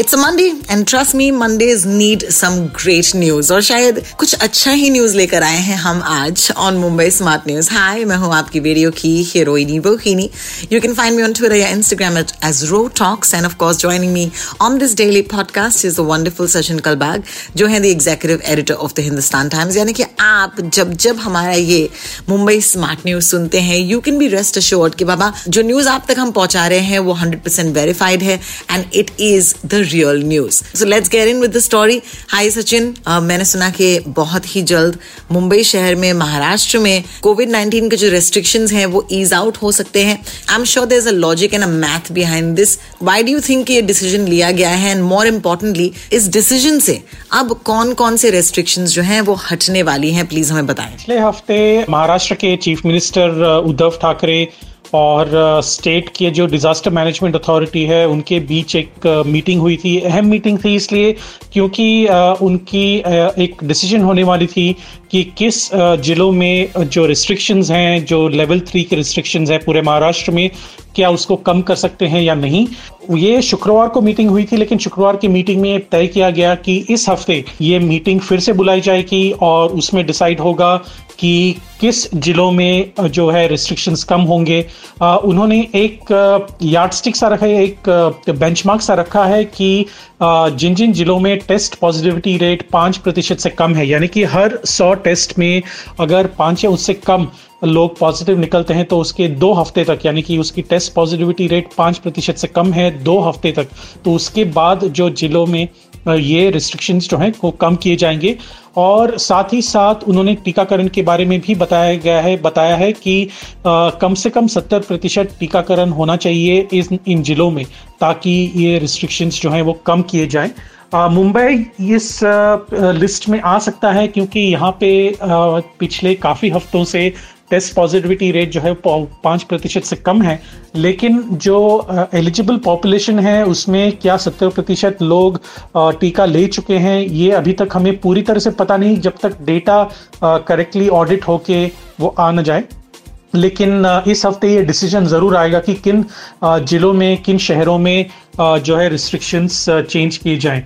It's a Monday and trust me Mondays need some great news और शायद कुछ अच्छा ही न्यूज़ लेकर आए हैं हम आज on Mumbai smart news hi मैं हूँ आपकी वीडियो की हीरोइनी बोहिनी you can find me on Twitter या Instagram at H ro talks and of course joining me on this daily podcast is the wonderful Sachin Kalbag जो है the executive editor of the Hindustan times यानी कि आप जब जब हमारा ये मुंबई स्मार्ट न्यूज़ सुनते हैं you can be rest assured कि बाबा, जो न्यूज़ आप तक हम पहुँचा रहे हैं, वो हंड्रेड परसेंट वेरीफाइड है and it is the real news so let's get in with the story hi Sachin मैंने सुना कि बहुत ही जल्द मुंबई शहर में, महाराष्ट्र में कोविड 19 के जो रेस्ट्रिक्शंस हैं, वो ईज आउट हो सकते हैं। I am sure there is a logic and a math behind this why do you think ये डिसीज़न लिया गया है? एंड मोर इम्पोर्टेंटली इस डिसीज़न से अब कौन कौन से रेस्ट्रिक्शन जो हैं, वो हटने वाली हैं? प्लीज़ हमें बताएँ। पिछले हफ़्ते महाराष्ट्र के चीफ मिनिस्टर उद्धव ठाकरे और स्टेट की जो डिज़ास्टर मैनेजमेंट अथॉरिटी है, उनके बीच एक मीटिंग हुई थी, अहम मीटिंग थी इसलिए क्योंकि उनकी एक डिसीज़न होने वाली थी कि किस ज़िलों में जो रिस्ट्रिक्शंस हैं, जो लेवल थ्री के रिस्ट्रिक्शंस हैं पूरे महाराष्ट्र में, क्या उसको कम कर सकते हैं या नहीं? ये शुक्रवार को मीटिंग हुई थी, लेकिन शुक्रवार की मीटिंग में तय किया गया कि इस हफ़्ते ये मीटिंग फिर से बुलाई जाएगी और उसमें डिसाइड होगा कि किस जिलों में जो है रिस्ट्रिक्शंस कम होंगे। उन्होंने एक यार्ड स्टिक सा रखा है, एक बेंचमार्क सा रखा है कि जिन जिन जिलों में टेस्ट पॉजिटिविटी रेट पाँच प्रतिशत से कम है, यानी कि हर सौ टेस्ट में अगर पाँच या उससे कम लोग पॉजिटिव निकलते हैं तो उसके दो हफ़्ते तक, यानी कि उसकी टेस्ट पॉजिटिविटी रेट पाँच प्रतिशत से कम है दो हफ़्ते तक तो उसके बाद जो जिलों में ये रिस्ट्रिक्शंस जो हैं वो कम किए जाएँगे। और साथ ही साथ उन्होंने टीकाकरण के बारे में भी बताया गया है बताया है कि आ, कम से कम सत्तर प्रतिशत टीकाकरण होना चाहिए इस इन जिलों में ताकि ये रिस्ट्रिक्शंस जो हैं वो कम किए जाएँ। मुंबई इस लिस्ट में आ सकता है क्योंकि यहाँ पे पिछले काफ़ी हफ्तों से टेस्ट पॉजिटिविटी रेट जो है पाँच प्रतिशत से कम है लेकिन जो एलिजिबल uh, पॉपुलेशन है उसमें क्या सत्तर प्रतिशत लोग uh, टीका ले चुके हैं ये अभी तक हमें पूरी तरह से पता नहीं जब तक डेटा करेक्टली ऑडिट होके वो आ न जाए। लेकिन इस हफ़्ते ये डिसीज़न ज़रूर आएगा कि किन जिलों में किन शहरों में जो है रिस्ट्रिक्शंस चेंज किए जाएँ।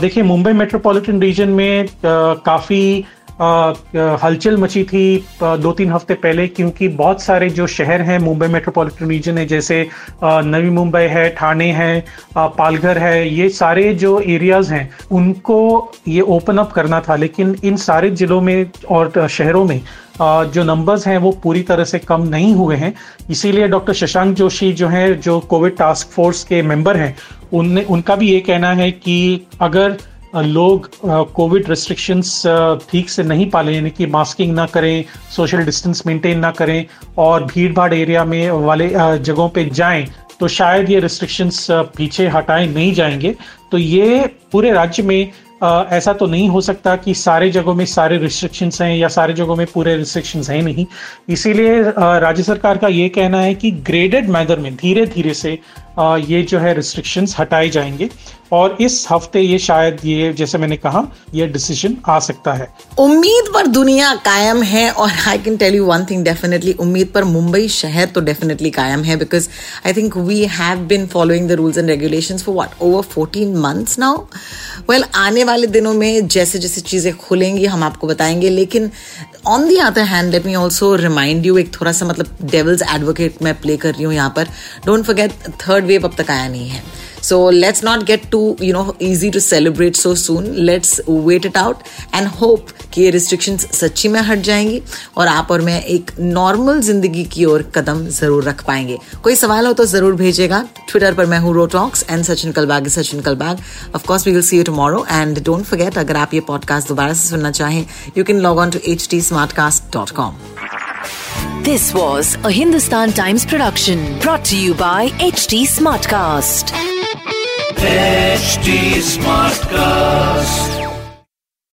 देखिए मुंबई मेट्रोपॉलिटन रीजन में काफ़ी हलचल मची थी दो तीन हफ़्ते पहले, क्योंकि बहुत सारे जो शहर हैं, मुंबई मेट्रोपॉलिटन रीजन है, जैसे नवी मुंबई है, ठाणे है पालघर है, ये सारे जो एरियाज़ हैं, उनको ये ओपन अप करना था, लेकिन इन सारे जिलों में और शहरों में जो नंबर्स हैं, वो पूरी तरह से कम नहीं हुए हैं। इसीलिए डॉक्टर शशांक जोशी जो हैं, जो कोविड टास्क फोर्स के मेंबर हैं, उनने, उनका भी ये कहना है कि अगर लोग कोविड रेस्ट्रिक्शंस ठीक से नहीं पालें, यानी कि मास्किंग ना करें सोशल डिस्टेंस मेंटेन ना करें, और भीड़ भाड़ एरिया में वाले जगहों पे जाएँ तो शायद ये रिस्ट्रिक्शंस पीछे हटाए नहीं जाएँगे। तो ये पूरे राज्य में ऐसा तो नहीं हो सकता कि सारे जगहों में सारे रिस्ट्रिक्शंस हैं या सारे जगहों में पूरे रिस्ट्रिक्शंस हैं नहीं। इसीलिए राज्य सरकार का ये कहना है कि ग्रेडेड मैनर में धीरे धीरे से ये जो है रिस्ट्रिक्शंस हटाए जाएँगे। और इस हफ़्ते ये शायद ये, जैसे मैंने कहा, ये डिसीज़न आ सकता है। उम्मीद पर दुनिया कायम है और I can tell you one thing definitely उम्मीद पर मुंबई शहर तो डेफिनेटली कायम है because I think we have been following the rules and regulation for what over fourteen months now well आने वाले दिनों में जैसे जैसे चीज़ें खुलेंगी, हम आपको बताएँगे, लेकिन on the other hand let me also remind you एक थोड़ा सा मतलब डेवल्स एडवोकेट मैं प्ले कर रही हूँ यहाँ पर। डोंट फॉरगेट थर्ड वेव अब तक आया नहीं है। So let's not get too, you know, easy to celebrate so soon. Let's wait it out and hope कि ये रिस्ट्रिक्शंस सच्ची में हट जाएँगी और आप और मैं एक नॉर्मल ज़िंदगी की ओर कदम ज़रूर रख पाएँगे कोई सवाल हो तो ज़रूर भेजेगा ट्विटर पर मैं हूँ rotalks and Sachin Kalbag Sachin Kalbag of course we will see you tomorrow and don't forget अगर आप ये पॉडकास्ट दोबारा से सुनना चाहें you can log on to H T Smartcast dot com This was a Hindustan Times production brought to you by HT Smartcast. HD Smartcast.